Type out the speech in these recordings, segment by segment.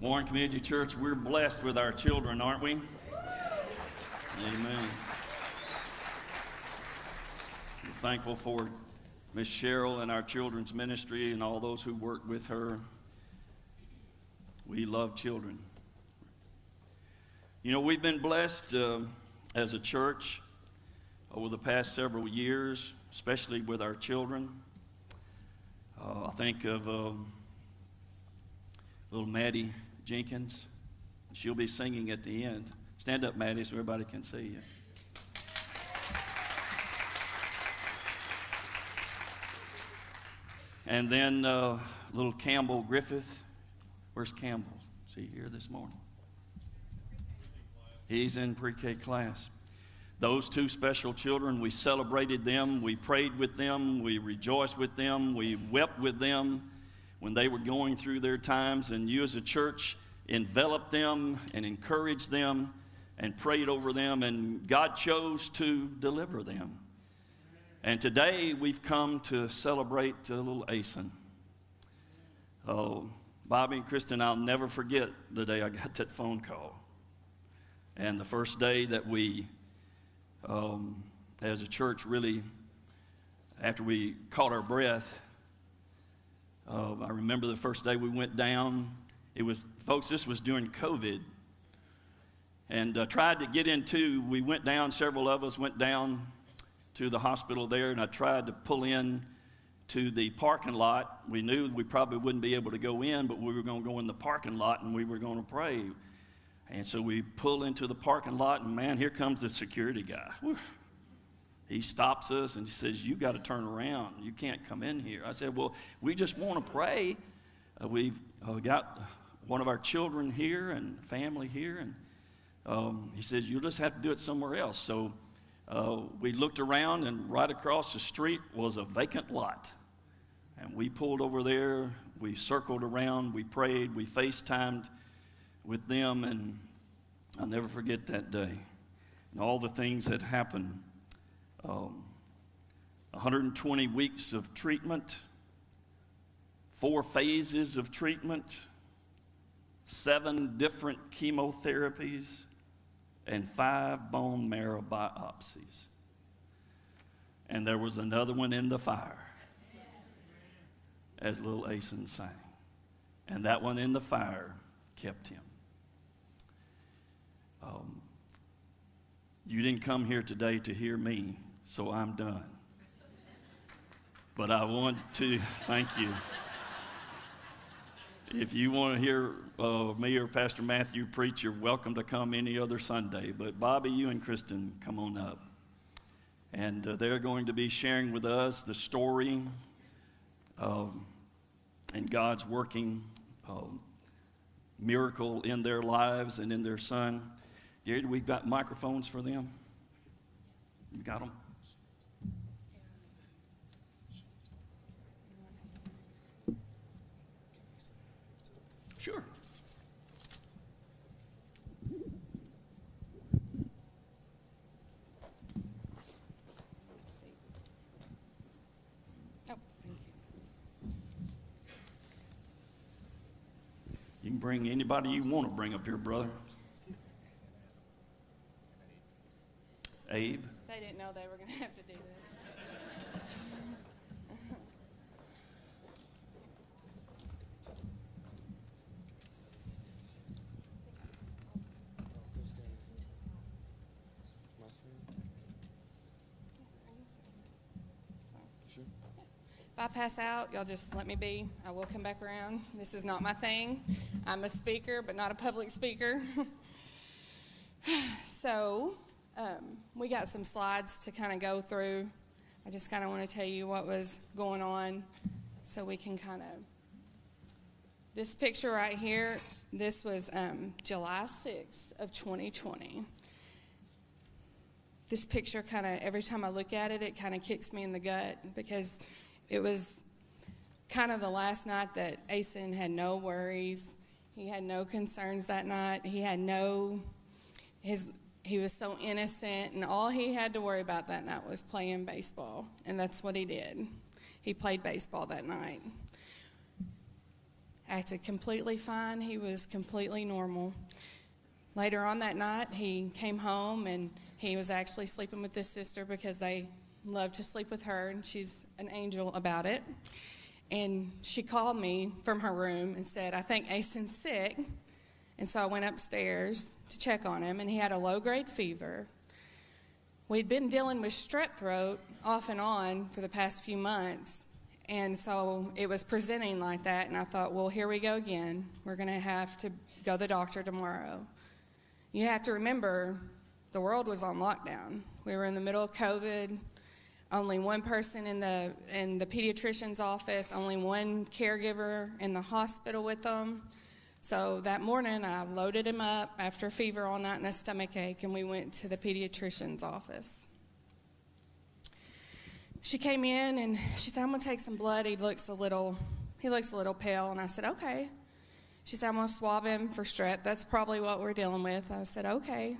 Warren Community Church, we're blessed with our children, aren't we? Amen. We're thankful for Miss Cheryl and our children's ministry and all those who work with her. We love children. You know, we've been blessed uh, as a church over the past several years, especially with our children. Uh, I think of um, little Maddie Jenkins. She'll be singing at the end. Stand up, Maddie, so everybody can see you. And then uh, little Campbell Griffith. Where's Campbell? Is he here this morning? He's in pre K class. Those two special children, we celebrated them, we prayed with them, we rejoiced with them, we wept with them when they were going through their times. And you, as a church, enveloped them and encouraged them and prayed over them, and God chose to deliver them. And today we've come to celebrate little Aisen. Oh, Bobby and Kristen, I'll never forget the day I got that phone call. And the first day that we, um, as a church, really, after we caught our breath, uh, I remember the first day we went down. It was, folks, this was during COVID. And uh, tried to get into, we went down, several of us went down to the hospital there, and I tried to pull in to the parking lot. We knew we probably wouldn't be able to go in, but we were going to go in the parking lot and we were going to pray. And so we pull into the parking lot, and man, here comes the security guy. He stops us and he says, You got to turn around. You can't come in here. I said, Well, we just want to pray. Uh, we've uh, got one of our children here and family here. And um, he says, You'll just have to do it somewhere else. So uh, we looked around, and right across the street was a vacant lot. And we pulled over there. We circled around. We prayed. We FaceTimed with them, and I'll never forget that day and all the things that happened. Um, 120 weeks of treatment, four phases of treatment, seven different chemotherapies, and five bone marrow biopsies. And there was another one in the fire, as little Aisen sang. And that one in the fire kept him. Um, you didn't come here today to hear me, so I'm done. But I want to thank you. If you want to hear uh, me or Pastor Matthew preach, you're welcome to come any other Sunday. But Bobby, you and Kristen, come on up. And uh, they're going to be sharing with us the story um, and God's working um, miracle in their lives and in their son. Gary, we've got microphones for them. You got them? Bring anybody you want to bring up here, brother. Abe. They didn't know they were going to have to do this. If I pass out, y'all just let me be. I will come back around. This is not my thing. I'm a speaker, but not a public speaker. so, um, we got some slides to kind of go through. I just kind of want to tell you what was going on so we can kind of. This picture right here, this was um, July 6th of 2020. This picture kind of, every time I look at it, it kind of kicks me in the gut because it was kind of the last night that Aisen had no worries. He had no concerns that night. He had no, his he was so innocent, and all he had to worry about that night was playing baseball, and that's what he did. He played baseball that night. acted completely fine. He was completely normal. Later on that night, he came home and he was actually sleeping with his sister because they love to sleep with her, and she's an angel about it. And she called me from her room and said, I think Aisen's sick. And so I went upstairs to check on him, and he had a low grade fever. We'd been dealing with strep throat off and on for the past few months, and so it was presenting like that, and I thought, well, here we go again. We're going to have to go to the doctor tomorrow. You have to remember the world was on lockdown. We were in the middle of COVID only one person in the in the pediatrician's office, only one caregiver in the hospital with them. So that morning, I loaded him up after fever all night and a stomach ache, and we went to the pediatrician's office. She came in and she said, "I'm gonna take some blood. He looks a little, he looks a little pale." And I said, "Okay." She said, "I'm gonna swab him for strep. That's probably what we're dealing with." I said, "Okay."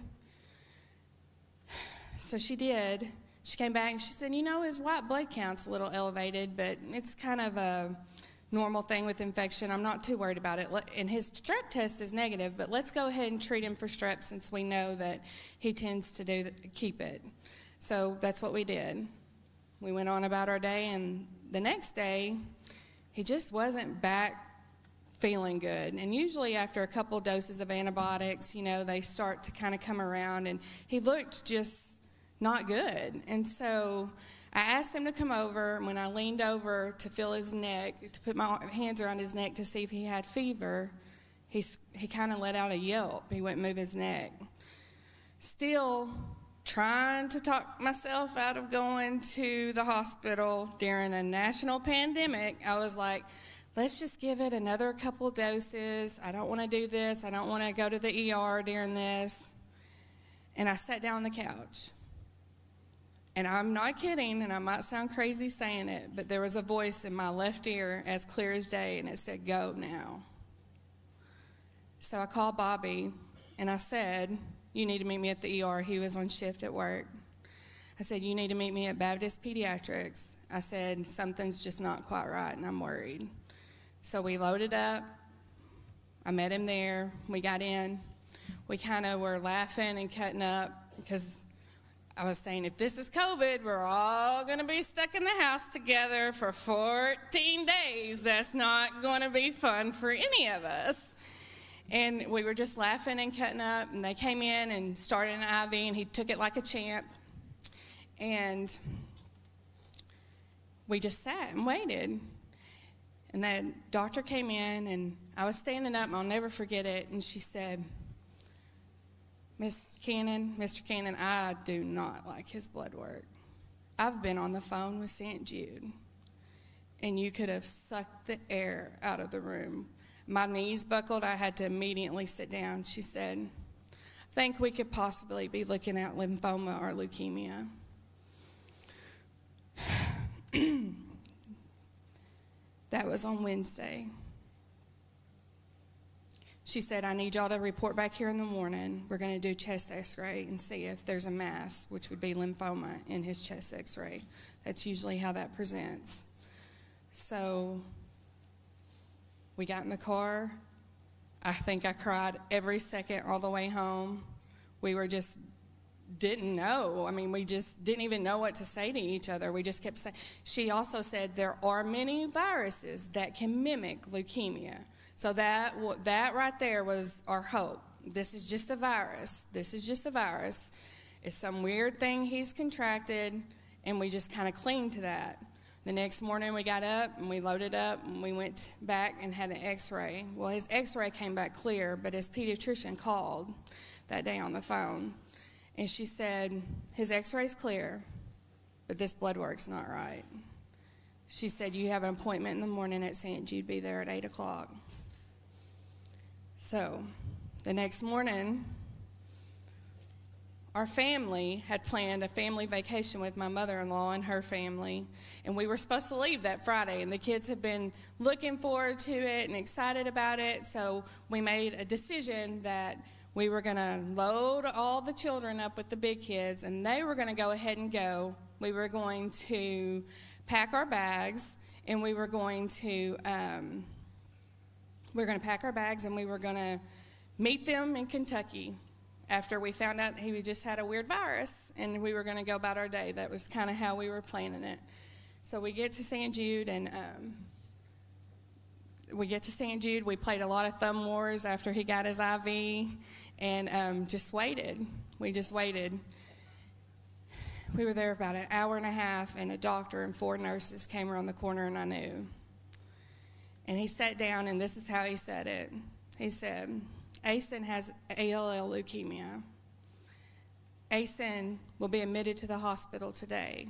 So she did. She came back and she said, You know, his white blood count's a little elevated, but it's kind of a normal thing with infection. I'm not too worried about it. And his strep test is negative, but let's go ahead and treat him for strep since we know that he tends to do keep it. So that's what we did. We went on about our day, and the next day, he just wasn't back feeling good. And usually, after a couple doses of antibiotics, you know, they start to kind of come around, and he looked just not good. And so I asked him to come over. When I leaned over to feel his neck, to put my hands around his neck to see if he had fever, he, he kind of let out a yelp. He wouldn't move his neck. Still trying to talk myself out of going to the hospital during a national pandemic, I was like, let's just give it another couple doses. I don't want to do this. I don't want to go to the ER during this. And I sat down on the couch. And I'm not kidding, and I might sound crazy saying it, but there was a voice in my left ear as clear as day, and it said, Go now. So I called Bobby and I said, You need to meet me at the ER. He was on shift at work. I said, You need to meet me at Baptist Pediatrics. I said, Something's just not quite right, and I'm worried. So we loaded up. I met him there. We got in. We kind of were laughing and cutting up because I was saying, if this is COVID, we're all going to be stuck in the house together for 14 days. That's not going to be fun for any of us. And we were just laughing and cutting up, and they came in and started an IV, and he took it like a champ. And we just sat and waited. And the doctor came in, and I was standing up, and I'll never forget it. And she said, Miss Cannon, Mr. Cannon, I do not like his blood work. I've been on the phone with St. Jude, and you could have sucked the air out of the room. My knees buckled. I had to immediately sit down. She said, think we could possibly be looking at lymphoma or leukemia. that was on Wednesday. She said, I need y'all to report back here in the morning. We're going to do chest x ray and see if there's a mass, which would be lymphoma, in his chest x ray. That's usually how that presents. So we got in the car. I think I cried every second all the way home. We were just didn't know. I mean, we just didn't even know what to say to each other. We just kept saying. She also said there are many viruses that can mimic leukemia. So that, that right there was our hope. This is just a virus. This is just a virus. It's some weird thing he's contracted, and we just kind of cling to that. The next morning we got up and we loaded up and we went back and had an x ray. Well, his x ray came back clear, but his pediatrician called that day on the phone and she said, His x ray's clear, but this blood work's not right. She said, You have an appointment in the morning at St. Jude, be there at 8 o'clock. So the next morning, our family had planned a family vacation with my mother in law and her family, and we were supposed to leave that Friday. And the kids had been looking forward to it and excited about it, so we made a decision that we were going to load all the children up with the big kids, and they were going to go ahead and go. We were going to pack our bags, and we were going to. Um, we were going to pack our bags and we were going to meet them in Kentucky after we found out he just had a weird virus and we were going to go about our day. That was kind of how we were planning it. So we get to St. Jude and um, we get to St. Jude. We played a lot of thumb wars after he got his IV and um, just waited. We just waited. We were there about an hour and a half, and a doctor and four nurses came around the corner, and I knew. And he sat down, and this is how he said it. He said, Aisen has ALL leukemia. Aisen will be admitted to the hospital today.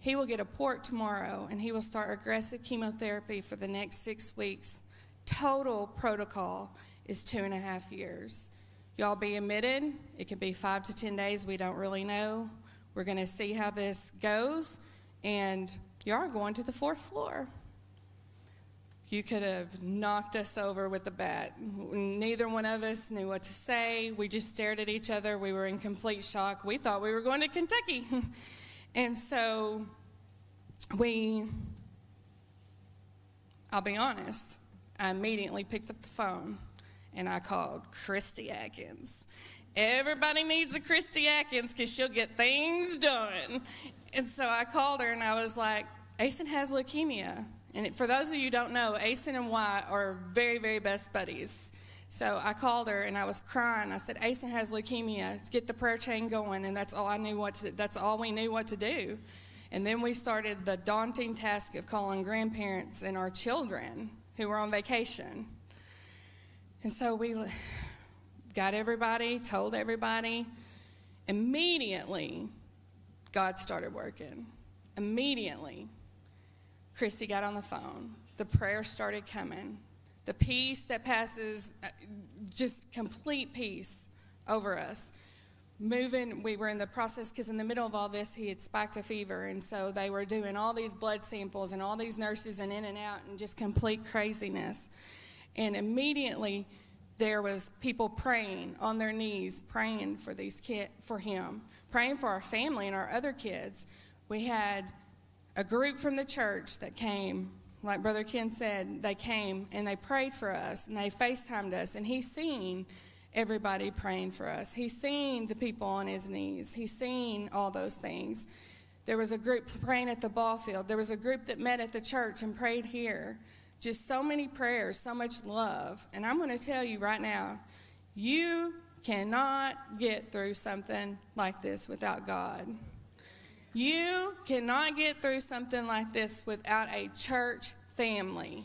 He will get a port tomorrow and he will start aggressive chemotherapy for the next six weeks. Total protocol is two and a half years. Y'all be admitted. It could be five to 10 days. We don't really know. We're going to see how this goes. And y'all are going to the fourth floor. You could have knocked us over with a bat. Neither one of us knew what to say. We just stared at each other. We were in complete shock. We thought we were going to Kentucky. and so we, I'll be honest, I immediately picked up the phone and I called Christy Atkins. Everybody needs a Christy Atkins because she'll get things done. And so I called her and I was like, Aisen has leukemia. And for those of you who don't know, Aisen and Wyatt are very, very best buddies. So I called her and I was crying. I said, Aisen has leukemia. Let's get the prayer chain going. And that's all I knew what to, that's all we knew what to do. And then we started the daunting task of calling grandparents and our children who were on vacation. And so we got everybody, told everybody. Immediately, God started working. Immediately, Christy got on the phone. The prayer started coming. The peace that passes, uh, just complete peace over us. Moving, we were in the process because in the middle of all this, he had spiked a fever. And so they were doing all these blood samples and all these nurses and in and out and just complete craziness. And immediately, there was people praying on their knees, praying for these kid for him, praying for our family and our other kids. We had a group from the church that came, like Brother Ken said, they came and they prayed for us and they FaceTimed us, and he's seen everybody praying for us. He's seen the people on his knees. He's seen all those things. There was a group praying at the ball field. There was a group that met at the church and prayed here. Just so many prayers, so much love. And I'm going to tell you right now, you cannot get through something like this without God. You cannot get through something like this without a church family.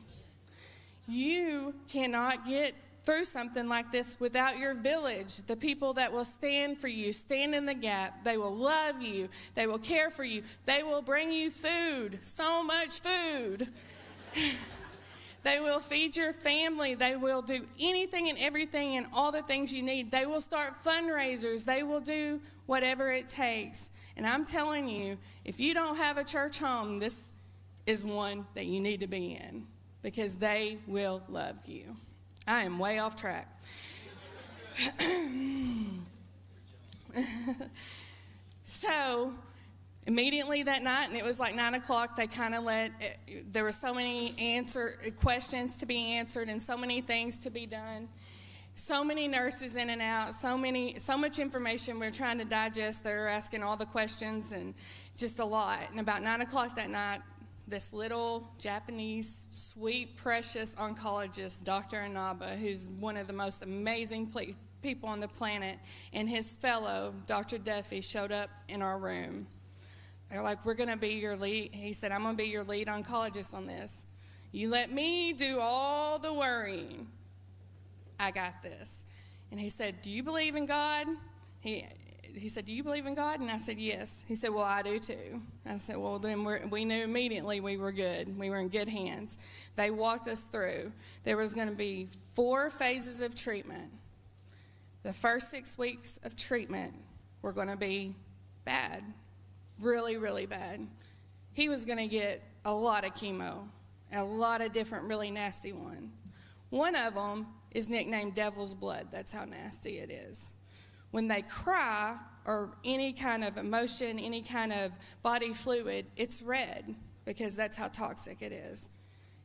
You cannot get through something like this without your village, the people that will stand for you, stand in the gap. They will love you, they will care for you, they will bring you food, so much food. They will feed your family. They will do anything and everything and all the things you need. They will start fundraisers. They will do whatever it takes. And I'm telling you, if you don't have a church home, this is one that you need to be in because they will love you. I am way off track. so, immediately that night, and it was like nine o'clock. They kind of let it, there were so many answer questions to be answered and so many things to be done. So many nurses in and out, so many, so much information we're trying to digest. They're asking all the questions and just a lot. And about nine o'clock that night, this little Japanese, sweet, precious oncologist, Dr. Inaba, who's one of the most amazing people on the planet, and his fellow, Dr. Duffy, showed up in our room. They're like, We're going to be your lead. He said, I'm going to be your lead oncologist on this. You let me do all the worrying. I got this. And he said, Do you believe in God? He, he said, Do you believe in God? And I said, Yes. He said, Well, I do too. I said, Well, then we knew immediately we were good. We were in good hands. They walked us through. There was going to be four phases of treatment. The first six weeks of treatment were going to be bad really, really bad. He was going to get a lot of chemo, a lot of different really nasty one. One of them is nicknamed Devil's Blood. That's how nasty it is. When they cry or any kind of emotion, any kind of body fluid, it's red because that's how toxic it is.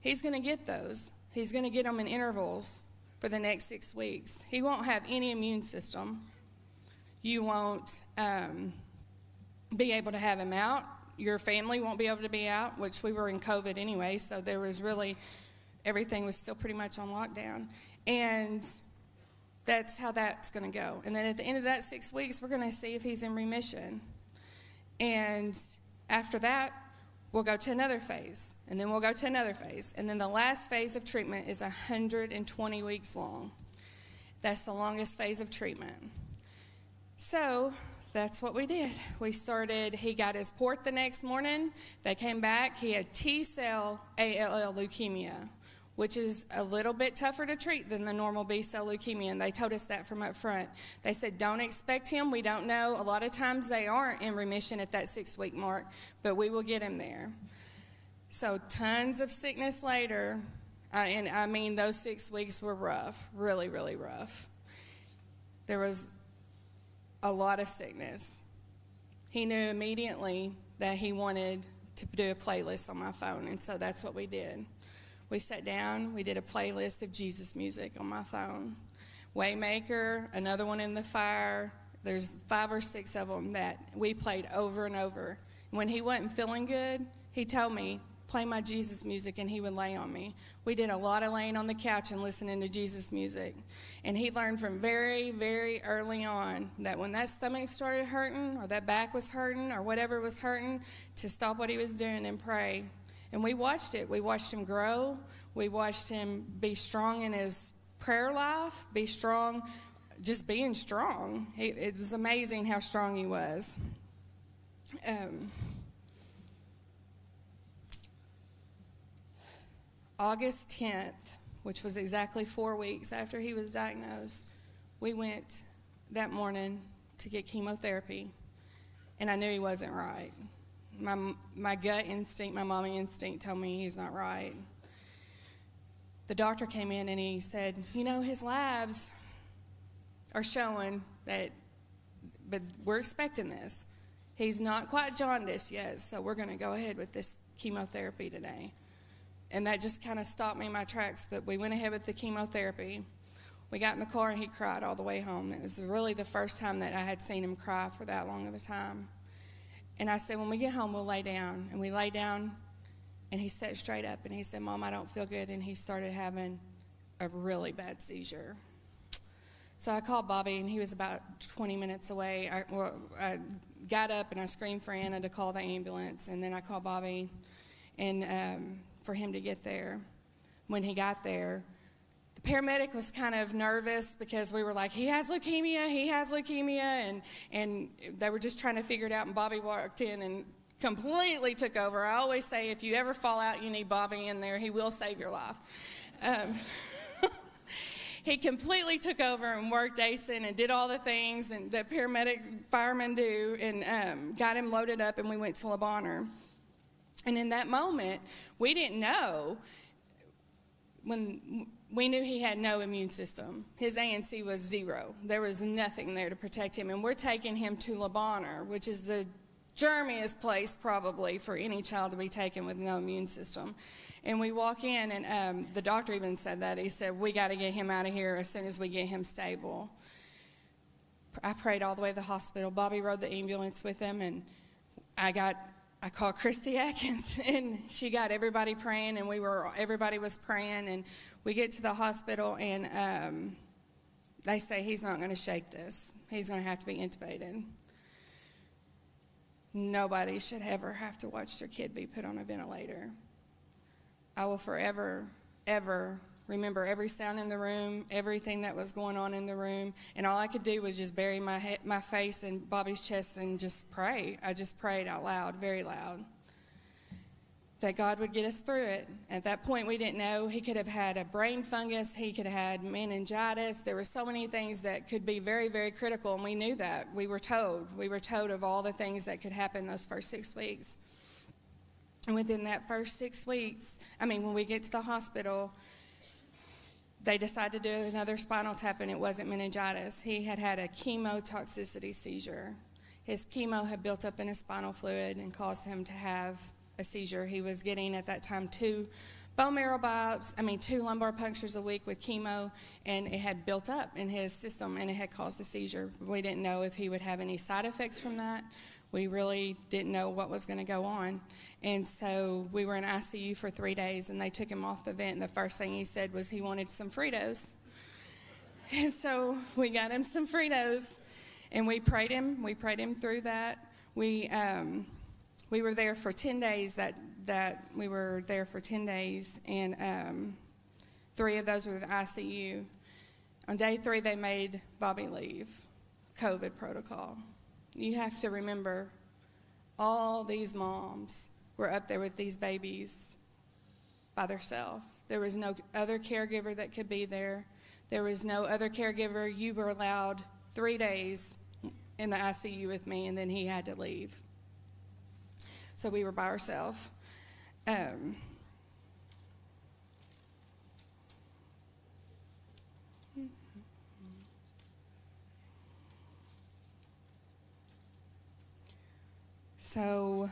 He's going to get those He's going to get them in intervals for the next six weeks. He won't have any immune system. You won't um, be able to have him out. Your family won't be able to be out, which we were in COVID anyway, so there was really, everything was still pretty much on lockdown. And that's how that's going to go. And then at the end of that six weeks, we're going to see if he's in remission. And after that, we'll go to another phase, and then we'll go to another phase. And then the last phase of treatment is 120 weeks long. That's the longest phase of treatment. So that's what we did. We started, he got his port the next morning. They came back. He had T cell ALL leukemia, which is a little bit tougher to treat than the normal B cell leukemia. And they told us that from up front. They said, don't expect him. We don't know. A lot of times they aren't in remission at that six week mark, but we will get him there. So, tons of sickness later. Uh, and I mean, those six weeks were rough, really, really rough. There was a lot of sickness. He knew immediately that he wanted to do a playlist on my phone, and so that's what we did. We sat down, we did a playlist of Jesus music on my phone. Waymaker, another one in the fire. There's five or six of them that we played over and over. When he wasn't feeling good, he told me, play my Jesus music and he would lay on me. We did a lot of laying on the couch and listening to Jesus music. And he learned from very, very early on that when that stomach started hurting or that back was hurting or whatever was hurting, to stop what he was doing and pray. And we watched it. We watched him grow. We watched him be strong in his prayer life, be strong, just being strong. He, it was amazing how strong he was. Um, August 10th, which was exactly four weeks after he was diagnosed, we went that morning to get chemotherapy, and I knew he wasn't right. My, my gut instinct, my mommy instinct told me he's not right. The doctor came in and he said, You know, his labs are showing that, but we're expecting this. He's not quite jaundiced yet, so we're going to go ahead with this chemotherapy today. And that just kind of stopped me in my tracks. But we went ahead with the chemotherapy. We got in the car and he cried all the way home. It was really the first time that I had seen him cry for that long of a time. And I said, when we get home, we'll lay down. And we lay down and he sat straight up and he said, Mom, I don't feel good. And he started having a really bad seizure. So I called Bobby and he was about 20 minutes away. I, well, I got up and I screamed for Anna to call the ambulance. And then I called Bobby and um, for him to get there. When he got there, the paramedic was kind of nervous because we were like, he has leukemia, he has leukemia, and, and they were just trying to figure it out. And Bobby walked in and completely took over. I always say, if you ever fall out, you need Bobby in there, he will save your life. Um, he completely took over and worked Aisen and did all the things and that paramedic firemen do and um, got him loaded up, and we went to Le Bonheur. And in that moment, we didn't know when we knew he had no immune system. His ANC was zero. There was nothing there to protect him. And we're taking him to Le Bonheur, which is the germiest place probably for any child to be taken with no immune system. And we walk in, and um, the doctor even said that. He said, We got to get him out of here as soon as we get him stable. I prayed all the way to the hospital. Bobby rode the ambulance with him, and I got I called Christy Atkins and she got everybody praying and we were everybody was praying and we get to the hospital and um, they say he's not going to shake this. He's going to have to be intubated. Nobody should ever have to watch their kid be put on a ventilator. I will forever, ever remember every sound in the room, everything that was going on in the room, and all I could do was just bury my he- my face in Bobby's chest and just pray. I just prayed out loud, very loud, that God would get us through it. At that point, we didn't know he could have had a brain fungus, he could have had meningitis. There were so many things that could be very, very critical, and we knew that. We were told. We were told of all the things that could happen those first six weeks. And within that first six weeks, I mean, when we get to the hospital, they decided to do another spinal tap and it wasn't meningitis. He had had a chemotoxicity seizure. His chemo had built up in his spinal fluid and caused him to have a seizure. He was getting at that time two bone marrow biopsy, I mean, two lumbar punctures a week with chemo, and it had built up in his system and it had caused a seizure. We didn't know if he would have any side effects from that. We really didn't know what was going to go on. And so we were in ICU for three days, and they took him off the vent, and the first thing he said was he wanted some Fritos. And so we got him some Fritos, and we prayed him. We prayed him through that. We, um, we were there for 10 days that that we were there for 10 days, and um, three of those were with ICU. On day three, they made Bobby leave, COVID protocol. You have to remember all these moms were up there with these babies by themselves. There was no other caregiver that could be there. There was no other caregiver. You were allowed three days in the ICU with me, and then he had to leave. So we were by ourselves. Um, so,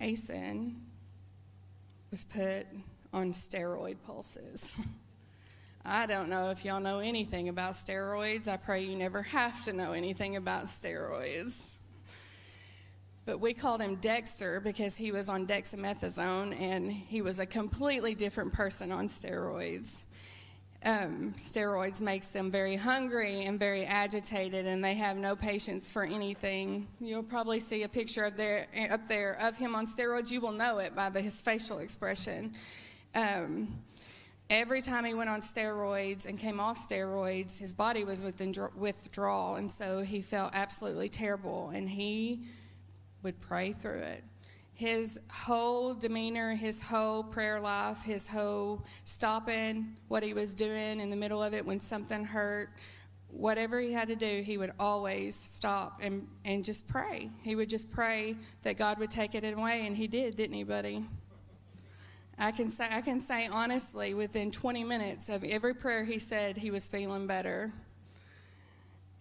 Aisen was put on steroid pulses. I don't know if y'all know anything about steroids. I pray you never have to know anything about steroids. But we called him Dexter because he was on dexamethasone and he was a completely different person on steroids. Um, steroids makes them very hungry and very agitated and they have no patience for anything. You'll probably see a picture of there, up there of him on steroids. You will know it by the, his facial expression. Um, every time he went on steroids and came off steroids his body was within withdrawal and so he felt absolutely terrible and he would pray through it. His whole demeanor, his whole prayer life, his whole stopping what he was doing in the middle of it when something hurt, whatever he had to do, he would always stop and, and just pray. He would just pray that God would take it away, and he did, didn't he, buddy? I can say, I can say honestly, within 20 minutes of every prayer he said, he was feeling better.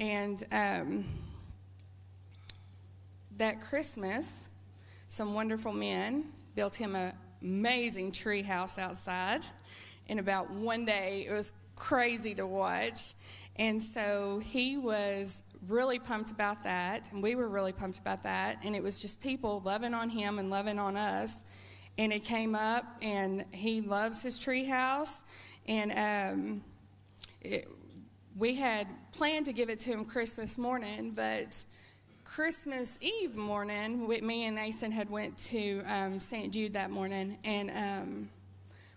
And um, that Christmas, some wonderful men built him an amazing tree house outside in about one day. It was crazy to watch. And so he was really pumped about that, and we were really pumped about that. And it was just people loving on him and loving on us. And it came up, and he loves his tree house. And um, it, we had planned to give it to him Christmas morning, but Christmas Eve morning, me and Aisen had went to um, St. Jude that morning, and um,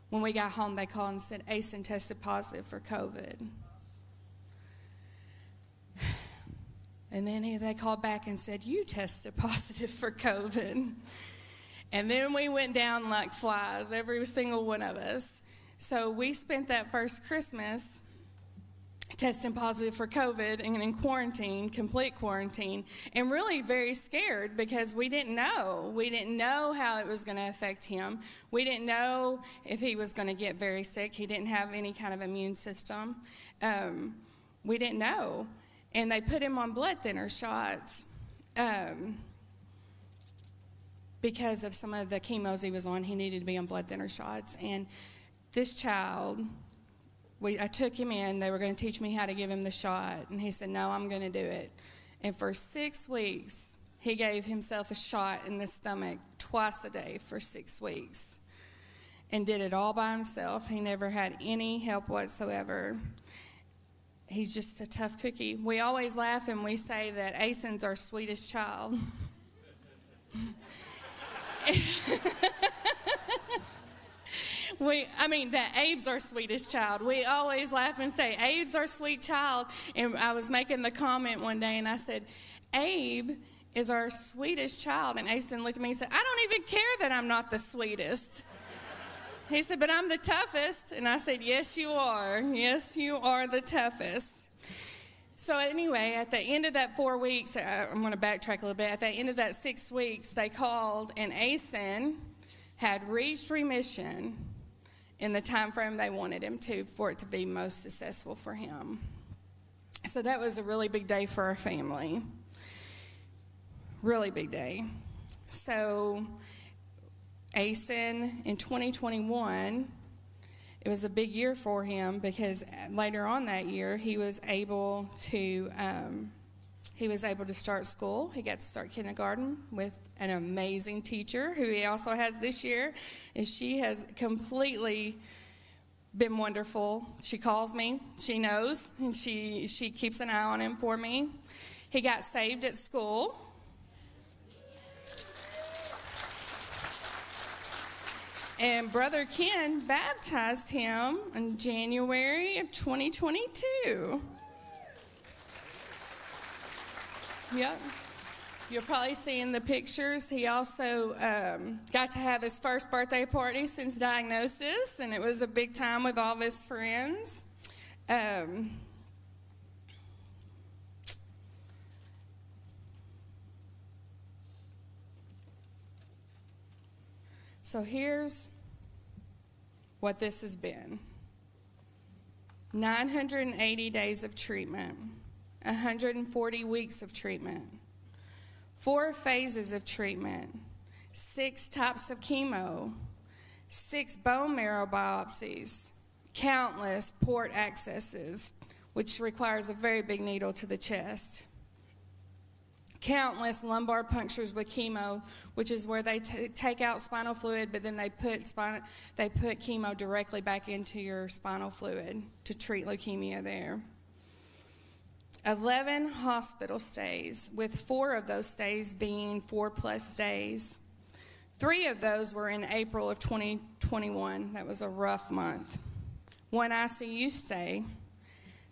when we got home, they called and said Aisen tested positive for COVID. And then they called back and said, You tested positive for COVID. And then we went down like flies, every single one of us. So we spent that first Christmas testing positive for COVID and in quarantine, complete quarantine, and really very scared because we didn't know. We didn't know how it was going to affect him. We didn't know if he was going to get very sick. He didn't have any kind of immune system. Um, we didn't know. And they put him on blood thinner shots. Um, because of some of the chemos he was on, he needed to be on blood thinner shots. And this child we, I took him in. They were going to teach me how to give him the shot. And he said, No, I'm going to do it. And for six weeks, he gave himself a shot in the stomach twice a day for six weeks and did it all by himself. He never had any help whatsoever. He's just a tough cookie. We always laugh and we say that Aisen's our sweetest child. we, I mean, that Abe's our sweetest child. We always laugh and say, Abe's our sweet child. And I was making the comment one day and I said, Abe is our sweetest child. And Aisen looked at me and said, I don't even care that I'm not the sweetest. He said, But I'm the toughest. And I said, Yes, you are. Yes, you are the toughest. So, anyway, at the end of that four weeks, uh, I'm going to backtrack a little bit. At the end of that six weeks, they called, and Aisen had reached remission in the time frame they wanted him to for it to be most successful for him. So that was a really big day for our family. Really big day. So Aisen in 2021, it was a big year for him because later on that year he was able to um, he was able to start school. He got to start kindergarten with an amazing teacher who he also has this year, and she has completely been wonderful. She calls me, she knows, and she she keeps an eye on him for me. He got saved at school. And Brother Ken baptized him in January of 2022. Yep. You'll probably see in the pictures, he also um, got to have his first birthday party since diagnosis, and it was a big time with all of his friends. Um, so here's what this has been 980 days of treatment, 140 weeks of treatment four phases of treatment, six types of chemo, six bone marrow biopsies, countless port accesses, which requires a very big needle to the chest. Countless lumbar punctures with chemo, which is where they take out spinal fluid, but then they put they put chemo directly back into your spinal fluid to treat leukemia there. 11 hospital stays, with four of those stays being four plus days. Three of those were in April of 2021. That was a rough month. One ICU stay,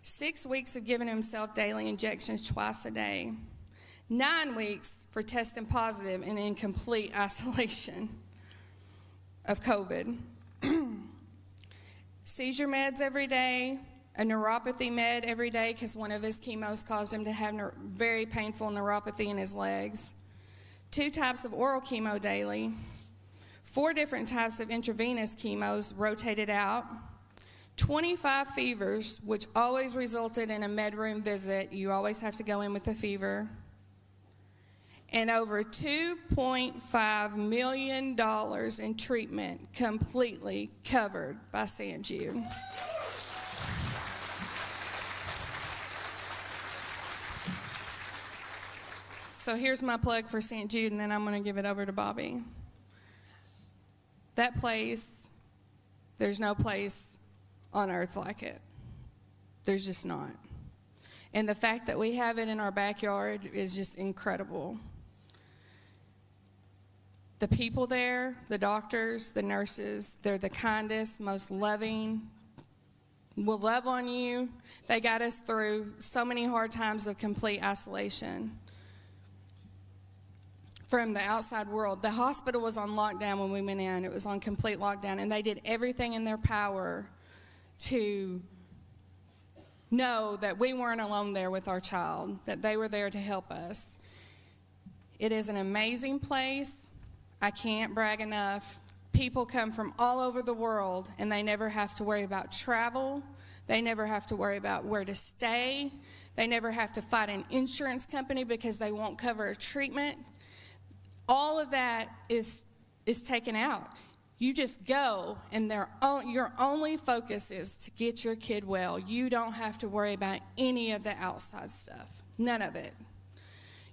six weeks of giving himself daily injections twice a day, nine weeks for testing positive and in complete isolation of COVID. Seizure meds every day, a neuropathy med every day because one of his chemos caused him to have neur- very painful neuropathy in his legs, two types of oral chemo daily, four different types of intravenous chemos rotated out, 25 fevers, which always resulted in a med room visit. You always have to go in with a fever. And over $2.5 million in treatment completely covered by St. So here's my plug for St. Jude, and then I'm going to give it over to Bobby. That place, there's no place on earth like it. There's just not. And the fact that we have it in our backyard is just incredible. The people there, the doctors, the nurses, they're the kindest, most loving, will love on you. They got us through so many hard times of complete isolation from the outside world. The hospital was on lockdown when we went in, it was on complete lockdown, and they did everything in their power to know that we weren't alone there with our child, that they were there to help us. It is an amazing place. I can't brag enough. People come from all over the world and they never have to worry about travel. They never have to worry about where to stay. They never have to fight an insurance company because they won't cover a treatment all of that is, is taken out. You just go, and their your only focus is to get your kid well. You don't have to worry about any of the outside stuff, none of it.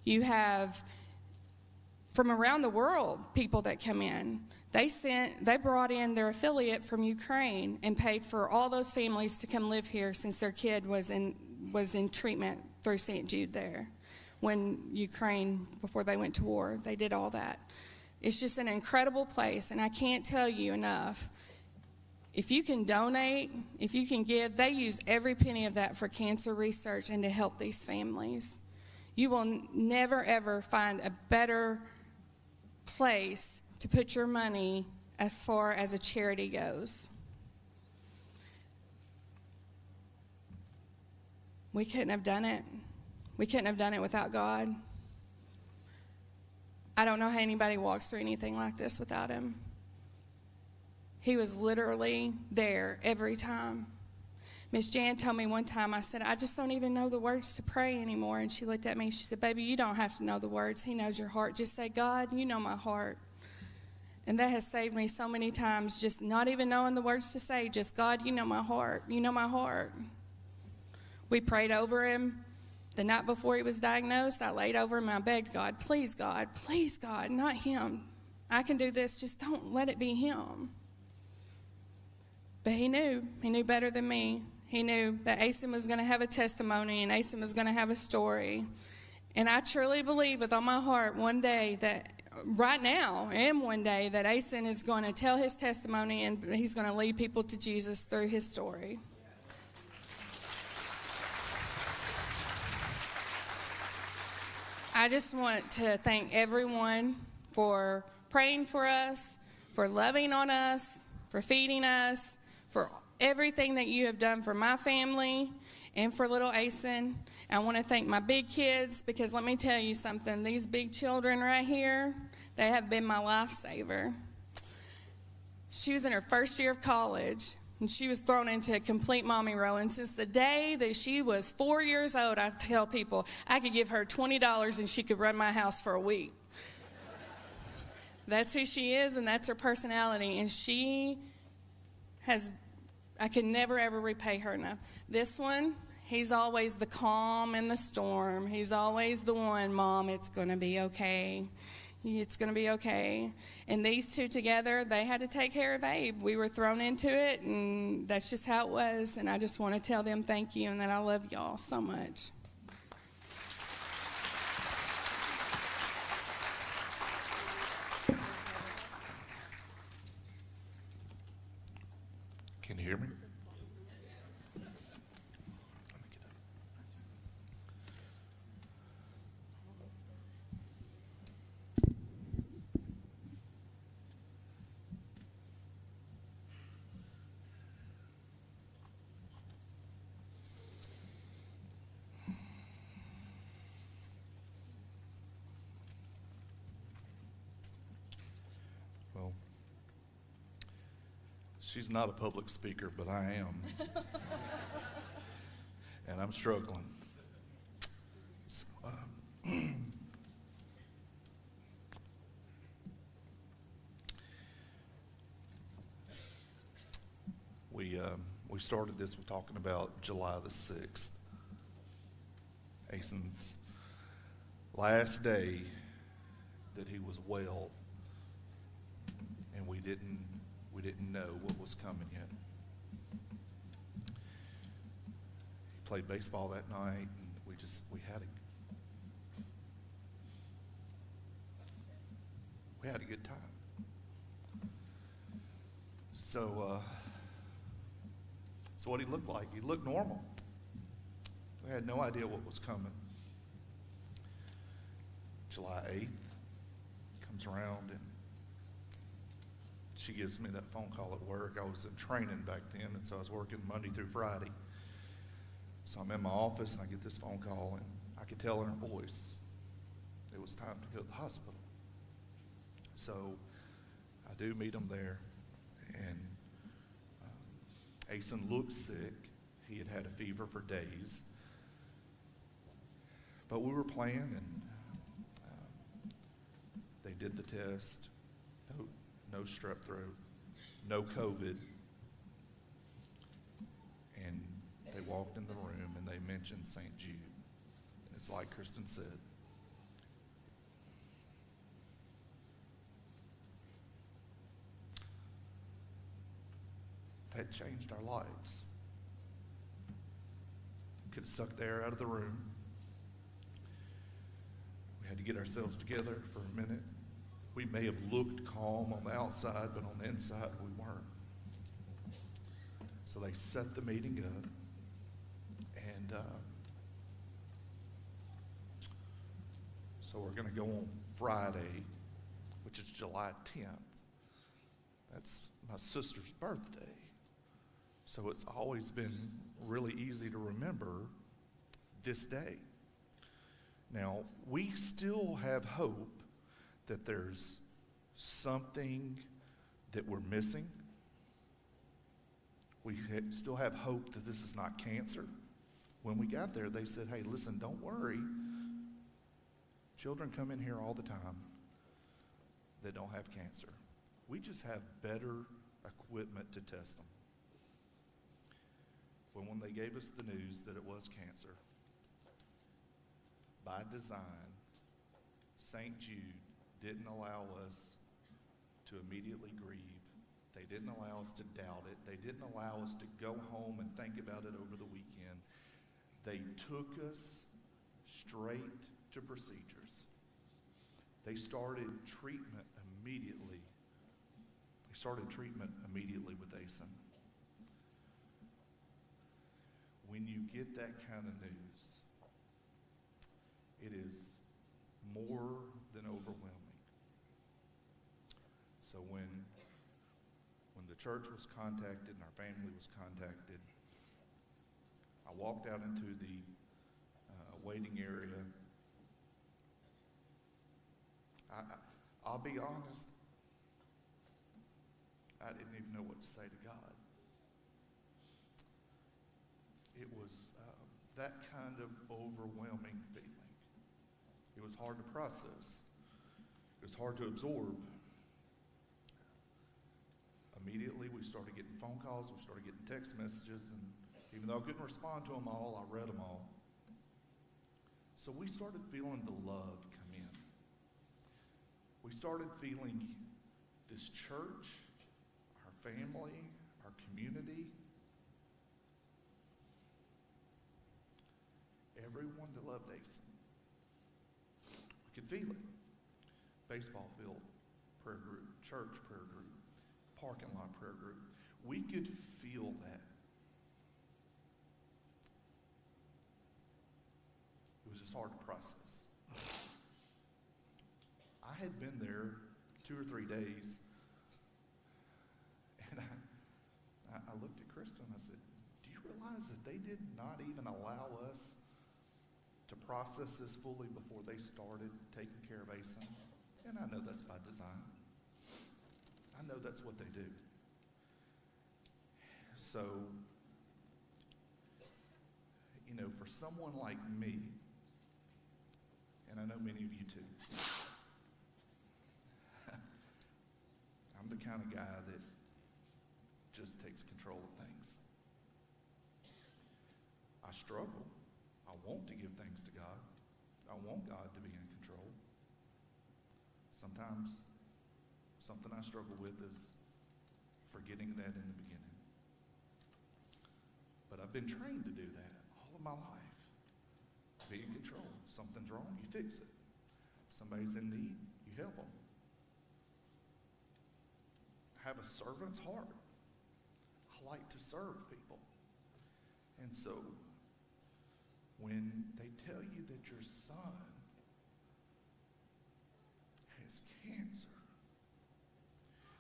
You have from around the world people that come in. They sent, they brought in their affiliate from Ukraine and paid for all those families to come live here since their kid was in was in treatment through St. Jude there when Ukraine, before they went to war, they did all that. It's just an incredible place, and I can't tell you enough. If you can donate, if you can give, they use every penny of that for cancer research and to help these families. You will never, ever find a better place to put your money as far as a charity goes. We couldn't have done it. We couldn't have done it without God. I don't know how anybody walks through anything like this without Him. He was literally there every time. Miss Jan told me one time, I said, I just don't even know the words to pray anymore. And she looked at me, she said, Baby, you don't have to know the words. He knows your heart. Just say, God, you know my heart. And that has saved me so many times, just not even knowing the words to say, just God, you know my heart. You know my heart. We prayed over him. The night before he was diagnosed, I laid over him. I begged God, please, God, please, God, not him. I can do this. Just don't let it be him. But he knew. He knew better than me. He knew that Aisen was going to have a testimony and Aisen was going to have a story. And I truly believe with all my heart one day that right now and one day that Aisen is going to tell his testimony and he's going to lead people to Jesus through his story. I just want to thank everyone for praying for us, for loving on us, for feeding us, for everything that you have done for my family and for little Aisen. I want to thank my big kids because let me tell you something. These big children right here, they have been my lifesaver. She was in her first year of college and she was thrown into a complete mommy role. And since the day that she was four years old, I tell people I could give her $20 and she could run my house for a week. that's who she is and that's her personality. And she has, I can never ever repay her enough. This one, he's always the calm in the storm. He's always the one, Mom, it's going to be okay. It's going to be okay. And these two together, they had to take care of Abe. We were thrown into it, and that's just how it was. And I just want to tell them thank you and that I love y'all so much. Can you hear me? She's not a public speaker, but I am. and I'm struggling. So, um, we, um, we started this with talking about July the 6th. Aisen's last day that he was well and we didn't we didn't know what was coming yet. He played baseball that night, and we just we had a we had a good time. So, uh, so what he looked like? He looked normal. We had no idea what was coming. July eighth comes around and she gives me that phone call at work. I was in training back then, and so I was working Monday through Friday. So I'm in my office, and I get this phone call, and I could tell in her voice it was time to go to the hospital. So I do meet him there, and um, Aisen looked sick. He had had a fever for days. But we were playing, and um, they did the test. No, no strep throat, no COVID. And they walked in the room and they mentioned St. Jude. And it's like Kristen said. That changed our lives. We could have sucked the air out of the room. We had to get ourselves together for a minute. We may have looked calm on the outside, but on the inside, we weren't. So they set the meeting up, and uh, so we're going to go on Friday, which is July 10th. That's my sister's birthday. So it's always been really easy to remember this day. Now, we still have hope that there's something that we're missing. We ha- still have hope that this is not cancer. When we got there, they said, hey, listen, don't worry. Children come in here all the time that don't have cancer. We just have better equipment to test them. When, when they gave us the news that it was cancer, by design, St. Jude didn't allow us to immediately grieve. They didn't allow us to doubt it. They didn't allow us to go home and think about it over the weekend. They took us straight to procedures. They started treatment immediately. They started treatment immediately with Aisen. When you get that kind of news, it is more than overwhelming. So when when the church was contacted and our family was contacted, I walked out into the uh, waiting area. I, I, I'll be honest, I didn't even know what to say to God. It was uh, that kind of overwhelming feeling. It was hard to process. It was hard to absorb. Immediately, we started getting phone calls, we started getting text messages, and even though I couldn't respond to them all, I read them all. So we started feeling the love come in. We started feeling this church, our family, our community, everyone that loved Aisen. We could feel it. Baseball field, prayer group, church prayer group, parking lot prayer group. We could feel that. It was just hard to process. I had been there two or three days, and I, I looked at Kristen and I said, Do you realize that they did not even allow us to process this fully before they started taking care of Aisen? And I know that's by design. I know that's what they do. So, you know, for someone like me, and I know many of you too, I'm the kind of guy that just takes control of things. I struggle. I want to give things to God. I want God to be in control. Sometimes something I struggle with is forgetting that in the beginning. But I've been trained to do that all of my life. Be in control. Something's wrong, you fix it. Somebody's in need, you help them. Have a servant's heart. I like to serve people. And so, when they tell you that your son has cancer,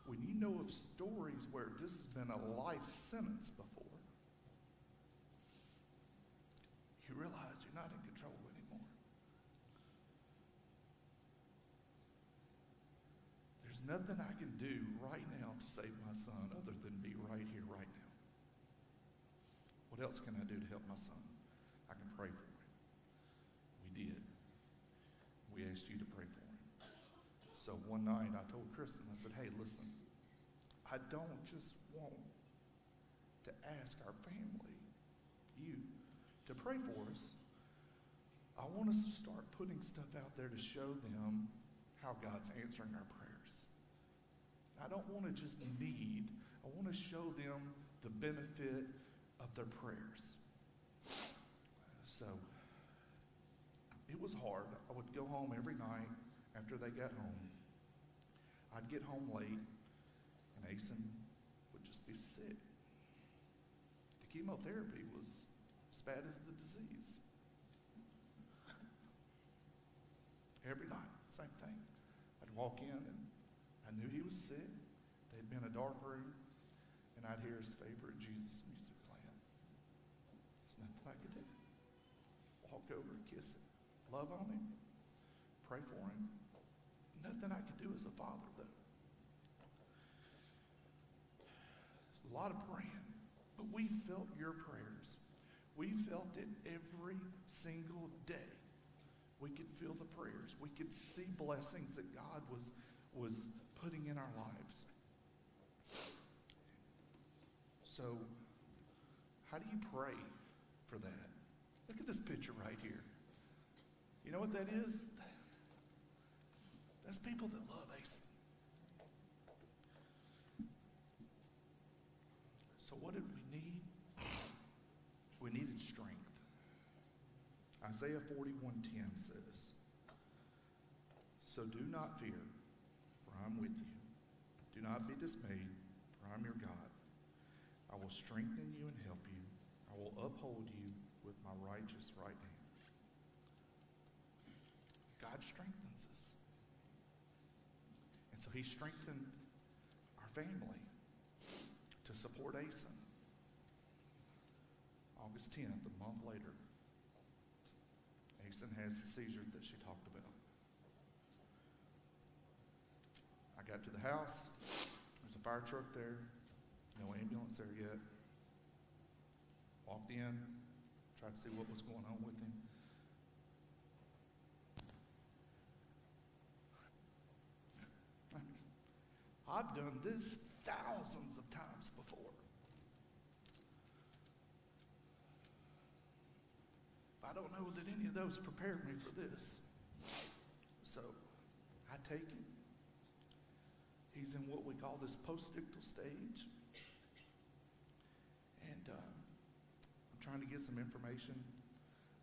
when you know of stories where this has been a life sentence before, you realize you're not in control anymore. There's nothing I can do right now to save my son other than be right here, right now. What else can I do to help my son? I can pray for him. We did. We asked you to pray for him. So one night I told Kristen, I said, hey, listen, I don't just want to ask our family, you, to pray for us. I want us to start putting stuff out there to show them how God's answering our prayers. I don't want to just need, I want to show them the benefit of their prayers. So it was hard. I would go home every night after they got home. I'd get home late, and Aisen would just be sick. The chemotherapy was as bad as the disease. Every night, same thing. I'd walk in, and I knew he was sick. They'd been in a dark room, and I'd hear his favorite Jesus music playing. There's nothing I could do. Walk over, kiss him, love on him, pray for him. Nothing I could do as a father, though. There's a lot of praying, but we felt your prayers. We felt it every single day. We could feel the prayers. We could see blessings that God was, was putting in our lives. So, how do you pray for that? Look at this picture right here. You know what that is? That's people that love Aisen. So, what did we need? We needed strength. Isaiah 41:10 says, "So do not fear, for I'm with you. Do not be dismayed, for I'm your God. I will strengthen you and help you. I will uphold you with my righteous right hand." God strengthens us. And so he strengthened our family to support Aisen. August 10th, a month later, Aisen has the seizure that she talked about. I got to the house. There's a fire truck there. No ambulance there yet. Walked in, tried to see what was going on with him. I've done this thousands of times before. I don't know that any of those prepared me for this. So I take him. He's in what we call this postictal stage. And uh, I'm trying to get some information,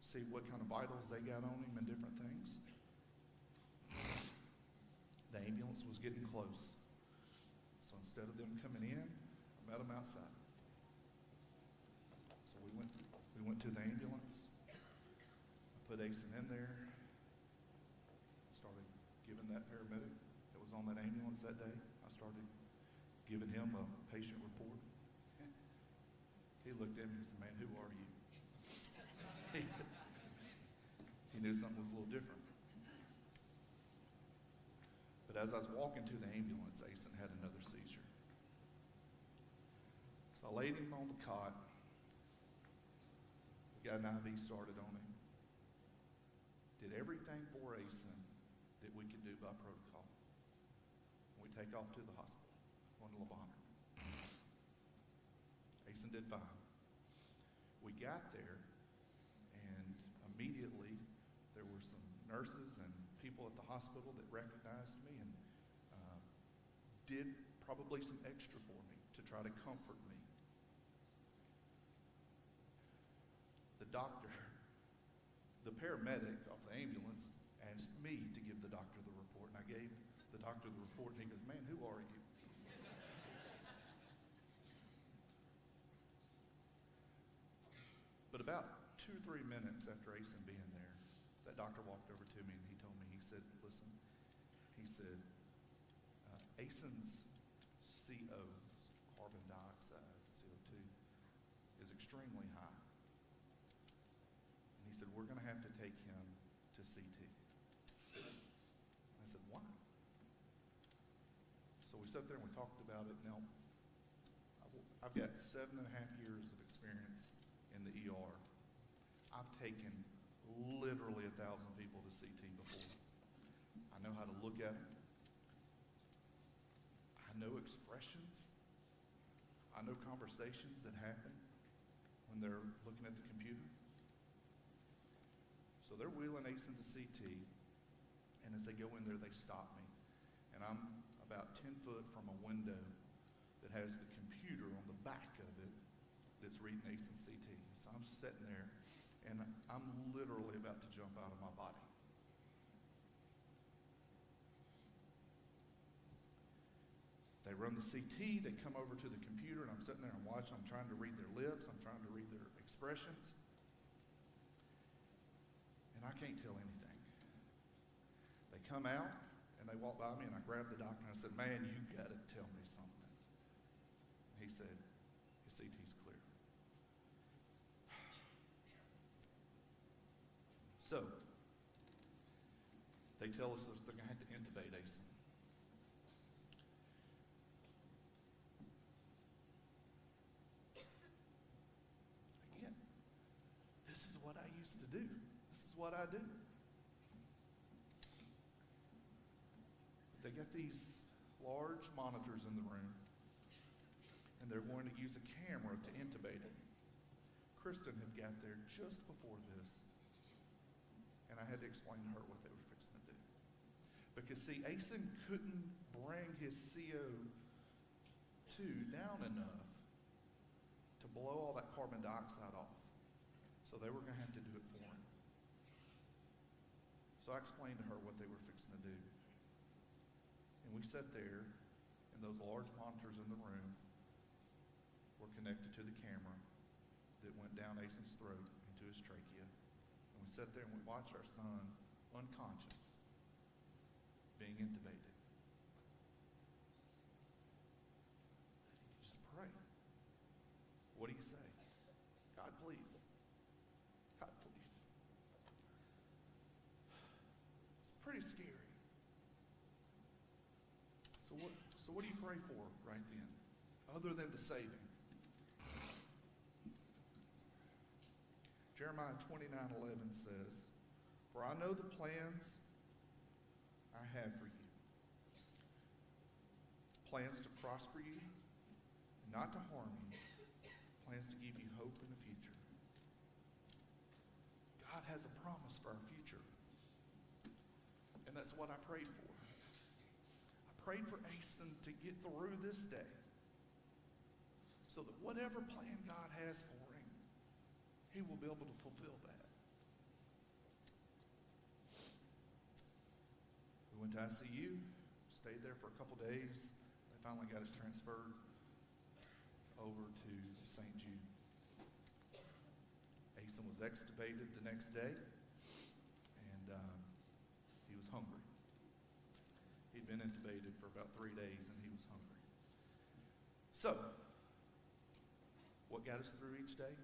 see what kind of vitals they got on him and different things. The ambulance was getting close. So instead of them coming in, I met them outside. So we went, we went to the ambulance. I put Aisen in there. Started giving that paramedic that was on that ambulance that day, giving him a patient report. He looked at me and said, Man, who are you? he knew something was a little different. But as I was walking to the ambulance, Aisen had another seizure. So I laid him on the cot. We got an IV started on him. Did everything for Aisen that we could do by protocol. We take off to the hospital, to Le Bonheur. Aisen did fine. We got there, and immediately there were some nurses and people at the hospital that recognized me and uh, did probably some extra for me to try to comfort me. The doctor, the paramedic of the ambulance asked me to give the doctor the report, and I gave the doctor the report, and he goes, Man, who are you? But about two, three minutes after Aisen being there, that doctor walked over to me and he told me, he said, listen, he said, uh, Aisen's CO, carbon dioxide, CO2, is extremely high. And he said, we're going to have to take him to CT. I said, why? So we sat there and we talked about it. Now, I've got seven and a half years of experience in the ER. I've taken literally a thousand people to CT before. I know how to look at them. I know expressions. I know conversations that happen when they're looking at the computer. So they're wheeling Aisen to CT, and as they go in there, they stop me. And I'm about 10 foot from a window that has the computer on the back of it that's reading Aisen's CT. So I'm sitting there, and I'm literally about to jump out of my body. They run the CT, they come over to the computer, and I'm sitting there and watching. I'm trying to read their lips, I'm trying to read their expressions, and I can't tell anything. They come out, and they walk by me, and I grab the doctor, and I said, Man, you got to tell me something. He said, His CT's clear. So, they tell us that they're going to have to intubate Aisen. Again, this is what I used to do. This is what I do. They got these large monitors in the room, and they're going to use a camera to intubate him. Kristen had got there just before this, and I had to explain to her what they were fixing to do. Because, see, Aisen couldn't bring his CO2 down enough to blow all that carbon dioxide off. So they were going to have to do it. I explained to her what they were fixing to do. And we sat there, and those large monitors in the room were connected to the camera that went down Aisen's throat into his trachea. And we sat there and we watched our son, unconscious, being intubated. Just pray. What do you say? God, please. God, please. It's pretty scary. So what, so what do you pray for right then, him? Jeremiah 29 11 says, For I know the plans I have for you plans to prosper you, not to harm you, plans to give you hope in the future. God has a promise for our future. And that's what I prayed for. I prayed for Aisen to get through this day so that whatever plan God has for him, he will be able to fulfill that. We went to ICU, stayed there for a couple days. They finally got us transferred over to St. Jude. Aisen was extubated the next day, and um, he was hungry. He'd been intubated for about three days, and he was hungry. So, what got us through each day?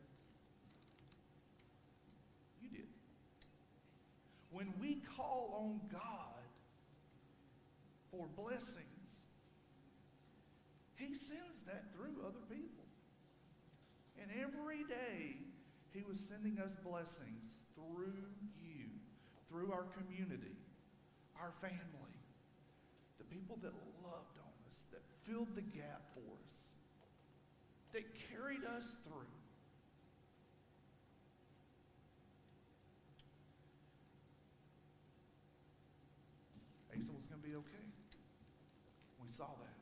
You did. When we call on God for blessings, He sends that through other people. And every day, He was sending us blessings through you, through our community, our family, the people that loved on us, that filled the gap for us, carried us through. Aisen was going to be okay. We saw that.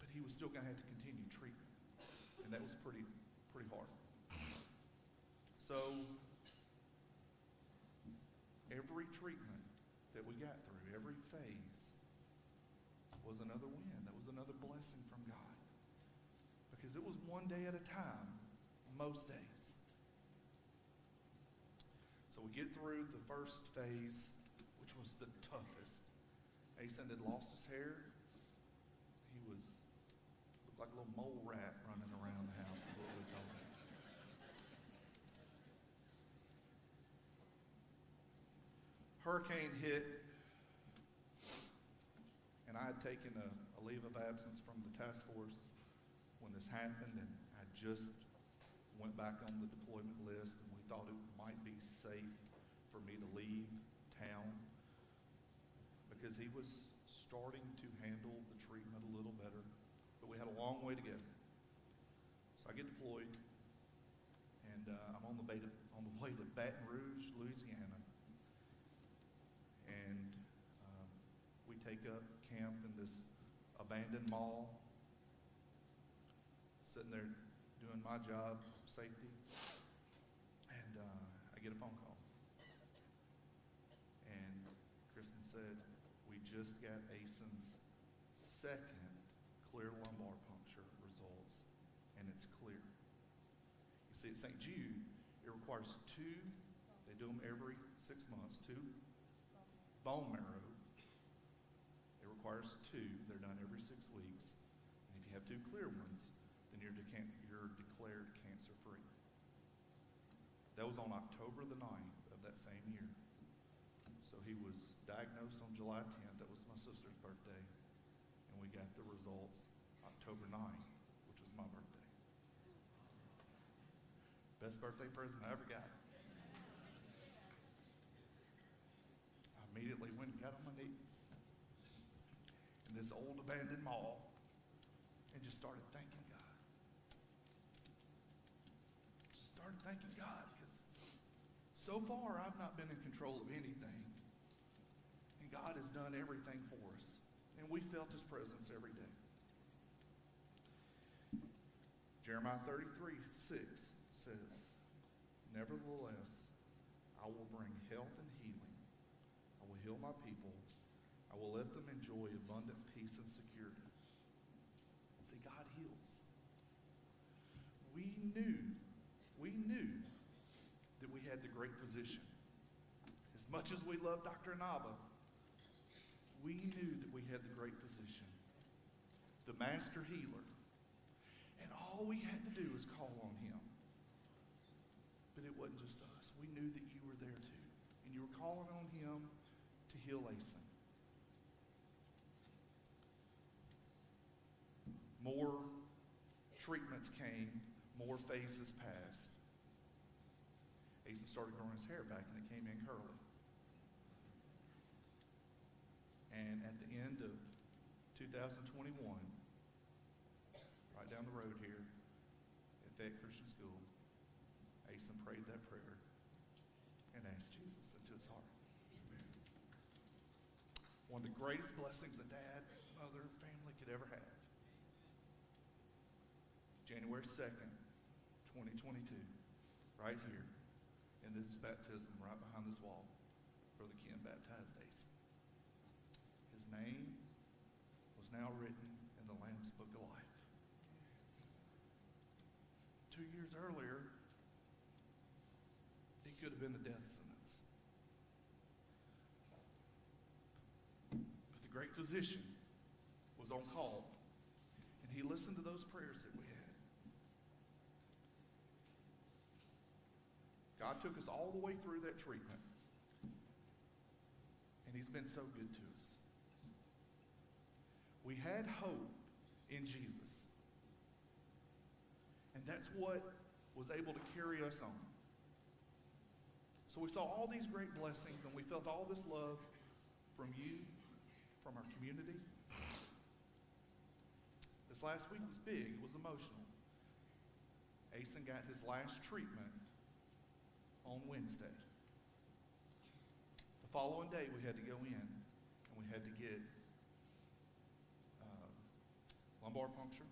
But he was still going to have to continue treatment. And that was pretty, pretty hard. So, every treatment that we got through, every phase, was another win. That was another blessing from God. Because it was one day at a time, most days. So we get through the first phase, which was the toughest. Aisen had lost his hair. He was looked like a little mole rat running around the house. Hurricane hit, and I had taken a, a leave of absence from the task force happened, and I just went back on the deployment list, and we thought it might be safe for me to leave town because he was starting to handle the treatment a little better, but we had a long way to go. So I get deployed, and uh, I'm on the, to, on the way to Baton Rouge, Louisiana, and um, we take up camp in this abandoned mall, sitting there doing my job, safety, and uh, I get a phone call. And Kristen said, we just got Aisen's second clear lumbar puncture results, and it's clear. You see, at St. Jude, it requires two, they do them every six months, two bone marrow. It requires two, they're done every six weeks. And if you have two clear ones, then you're, decan- you're declared cancer free. That was on October the 9th of that same year. So he was diagnosed on July 10th. That was my sister's birthday. And we got the results October 9th, which was my birthday. Best birthday present I ever got. I immediately went and got on my knees. in this old abandoned mall and just started thanking God. Just started thanking God because so far I've not been in control of anything. God has done everything for us. And we felt his presence every day. Jeremiah 33, 6 says, Nevertheless, I will bring health and healing. I will heal my people. I will let them enjoy abundant peace and security. See, God heals. We knew, we knew that we had the great physician. As much as we love Dr. Naba, we knew that we had the great physician, the master healer. And all we had to do was call on him. But it wasn't just us. We knew that you were there too. And you were calling on him to heal Aisen. More treatments came, more phases passed. Aisen started growing his hair back and it came in curly. And at the end of 2021, right down the road here at Fayette Christian School, Aisen prayed that prayer and asked Jesus into his heart. One of the greatest blessings a dad, mother, family could ever have. January 2nd, 2022, right here, in this baptism, right behind this wall, Brother Ken baptized Aisen. His name was now written in the Lamb's Book of Life. Two years earlier, it could have been a death sentence. But the great physician was on call, and he listened to those prayers that we had. God took us all the way through that treatment, and He's been so good to us. We had hope in Jesus, and that's what was able to carry us on. So we saw all these great blessings, and we felt all this love from you, from our community. This last week was big, it was emotional. Aisen got his last treatment on Wednesday. The following day, we had to go in and we had to get uh, lumbar puncture,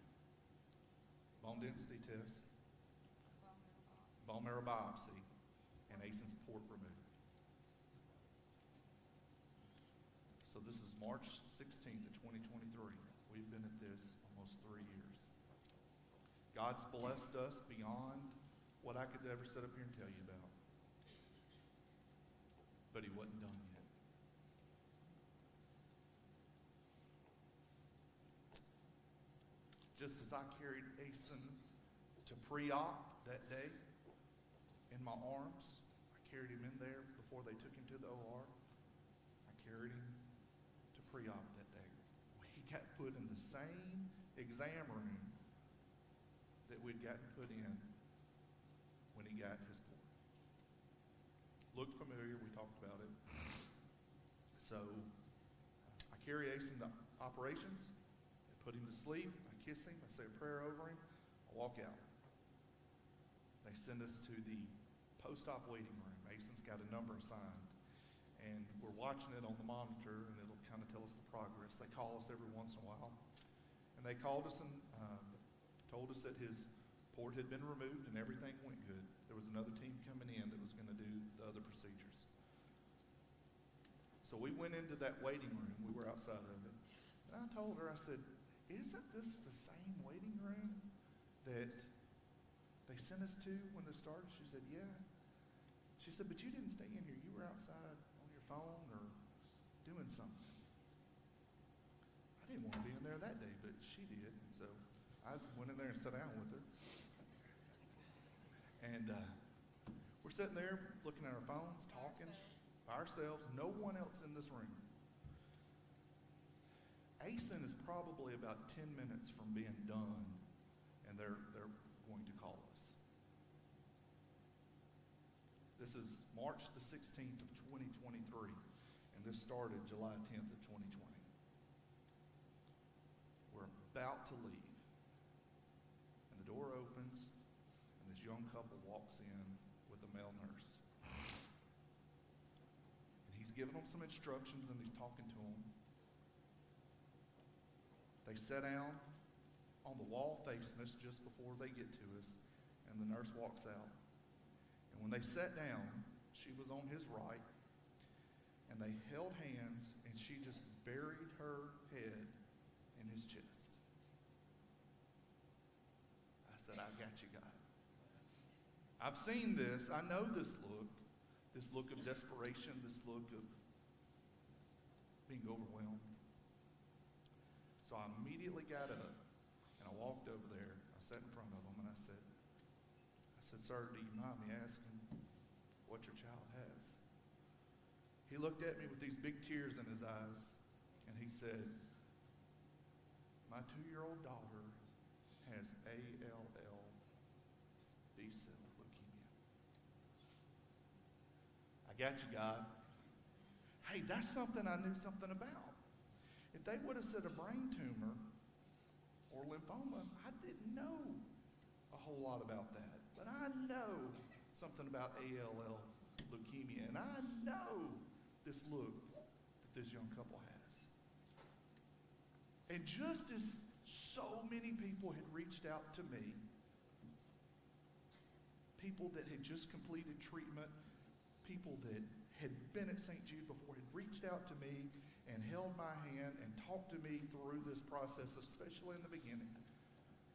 bone density test, bone marrow biopsy, and Aisen's port removed. So this is March 16th of 2023. We've been at this almost three years. God's blessed us beyond what I could ever sit up here and tell you about. But he wasn't done yet. Just as I carried Aisen to pre-op that day in my arms, I carried him in there before they took him to the OR. I carried him to pre-op that day. He got put in the same exam room that we'd gotten put in when he got his port. Looked familiar, we talked about it. So uh, I carry Aisen to operations, I put him to sleep, I kiss him, I say a prayer over him, I walk out. They send us to the post-op waiting room. Mason's got a number assigned, and we're watching it on the monitor, and it'll kind of tell us the progress. They call us every once in a while, and they called us and um, told us that his port had been removed and everything went good. There was another team coming in that was going to do the other procedures. So we went into that waiting room. We were outside of it. And I told her, I said, Isn't this the same waiting room that they sent us to when this started? She said, Yeah. She said, But you didn't stay in here. You were outside on your phone or doing something. I didn't want to be in there that day, but she did. And so I went in there and sat down with her. And uh, we're sitting there looking at our phones, talking by ourselves, no one else in this room. Aisen is probably about 10 minutes from being done, and they're, they're going to call us. This is March the 16th of 2023, and this started July 10th of 2020. We're about to leave. And the door opens, and this young couple walks in with a male nurse. And he's giving them some instructions and he's talking to them. They sit down on the wall facing us just before they get to us, and the nurse walks out. And when they sat down, she was on his right, and they held hands, and she just buried her head in his chest. I said, I got you, God. I've seen this. I know this look. This look of desperation, this look of being overwhelmed. So I immediately got up and I walked over there. I sat in front of him and I said, I said, Sir, do you mind me asking what your child? He looked at me with these big tears in his eyes and he said, My two year old daughter has ALL B cell leukemia. I got you, God. Hey, that's something I knew something about. If they would have said a brain tumor or lymphoma, I didn't know a whole lot about that. But I know something about ALL leukemia, and I know this look that this young couple has. And just as so many people had reached out to me, people that had just completed treatment, people that had been at St. Jude before had reached out to me and held my hand and talked to me through this process, especially in the beginning.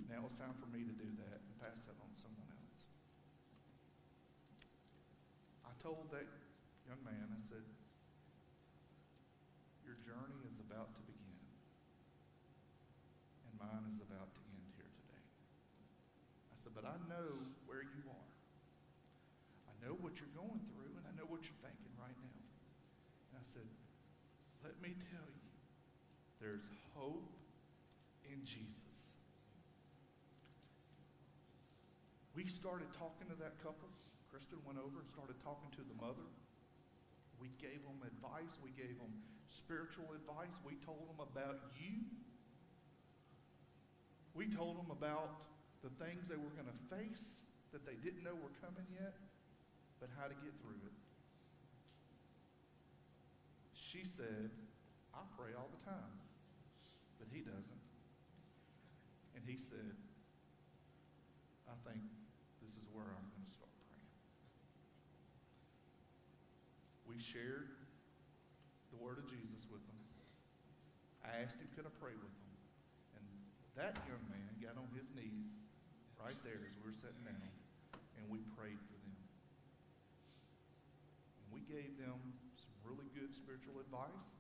Now it's time for me to do that and pass that on to someone else. I told that young man, I said, journey is about to begin, and mine is about to end here today. I said, But I know where you are. I know what you're going through, and I know what you're thinking right now. And I said, Let me tell you, there's hope in Jesus. We started talking to that couple. Kristen went over and started talking to the mother. We gave them advice. We gave them spiritual advice. We told them about you. We told them about the things they were going to face that they didn't know were coming yet, but how to get through it. She said, I pray all the time, but he doesn't. And he said, I think this is where I'm going to start praying. We shared the word of Jesus with them. I asked him, could I pray with them? And that young man got on his knees right there as we were sitting down, and we prayed for them. And we gave them some really good spiritual advice.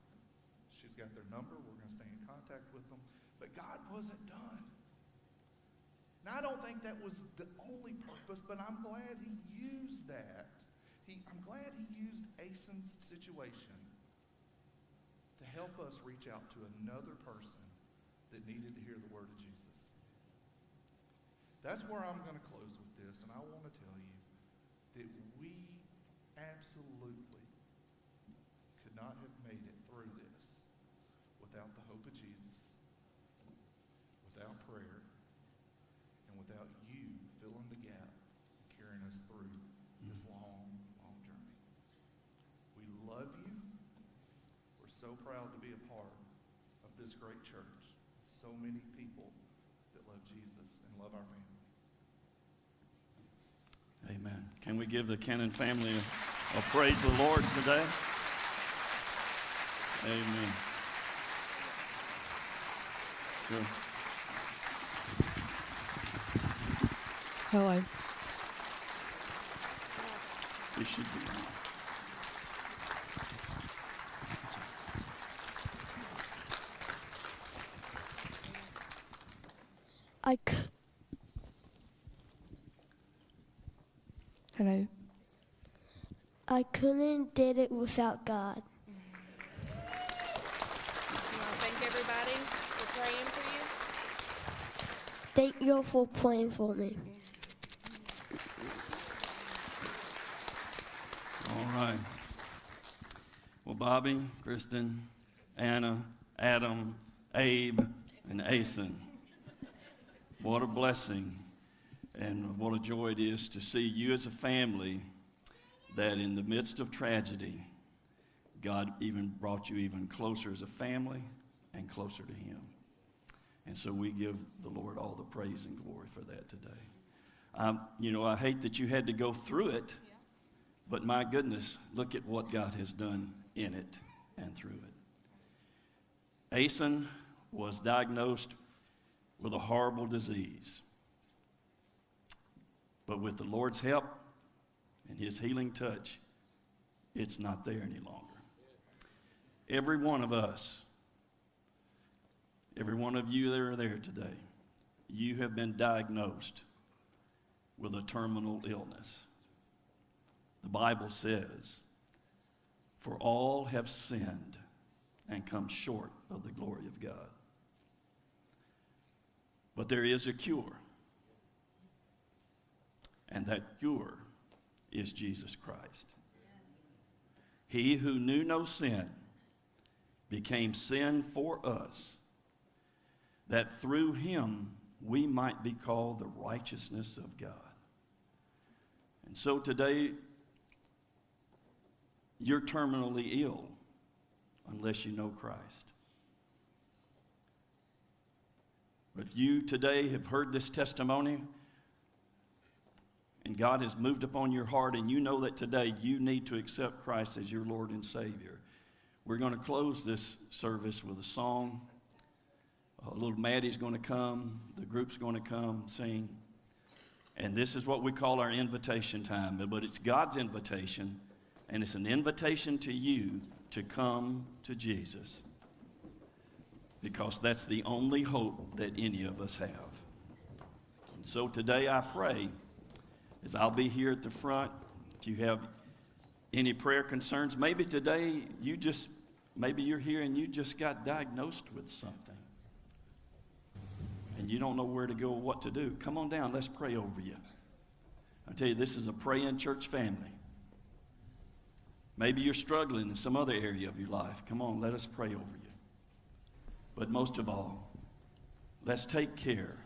She's got their number. We're going to stay in contact with them. But God wasn't done. Now, I don't think that was the only purpose, but I'm glad he used that. He, I'm glad he used Aisen's situation help us reach out to another person that needed to hear the word of Jesus. That's where I'm going to close with this, and I want to tell you that we absolutely could not have made it through this without the hope of Jesus, without prayer, and without you filling the gap and carrying us through this long, long journey. We love you. We're so proud to be a part of this great church. So many people that love Jesus and love our family. Amen. Can we give the Cannon family a, a praise to the Lord today? Amen. Sure. Hello. You should be. I c- Hello. I couldn't did it without God. You want to thank everybody for praying for you? Thank you for praying for me. All right. Well, Bobby, Kristen, Anna, Adam, Abe, and Aisen, What a blessing and what a joy it is to see you as a family that in the midst of tragedy, God even brought you even closer as a family and closer to Him. And so we give the Lord all the praise and glory for that today. Um, you know, I hate that you had to go through it, but my goodness, look at what God has done in it and through it. Aisen was diagnosed with a horrible disease. But with the Lord's help and His healing touch, it's not there any longer. Every one of us, every one of you that are there today, you have been diagnosed with a terminal illness. The Bible says, For all have sinned and come short of the glory of God. But there is a cure. And that cure is Jesus Christ. He who knew no sin became sin for us, that through him we might be called the righteousness of God. And so today, you're terminally ill unless you know Christ. But if you today have heard this testimony and God has moved upon your heart and you know that today you need to accept Christ as your Lord and Savior, we're going to close this service with a song. Little Maddie's going to come, the group's going to come sing. And this is what we call our invitation time, but it's God's invitation, and it's an invitation to you to come to Jesus because that's the only hope that any of us have. And so today I pray, as I'll be here at the front, if you have any prayer concerns, maybe today you just, maybe you're here and you just got diagnosed with something. And you don't know where to go or what to do. Come on down, let's pray over you. I tell you, this is a praying church family. Maybe you're struggling in some other area of your life. Come on, let us pray over you. But most of all, let's take care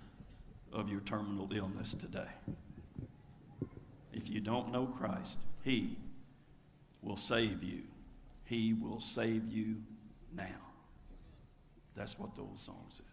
of your terminal illness today. If you don't know Christ, He will save you. He will save you now. That's what the old song says.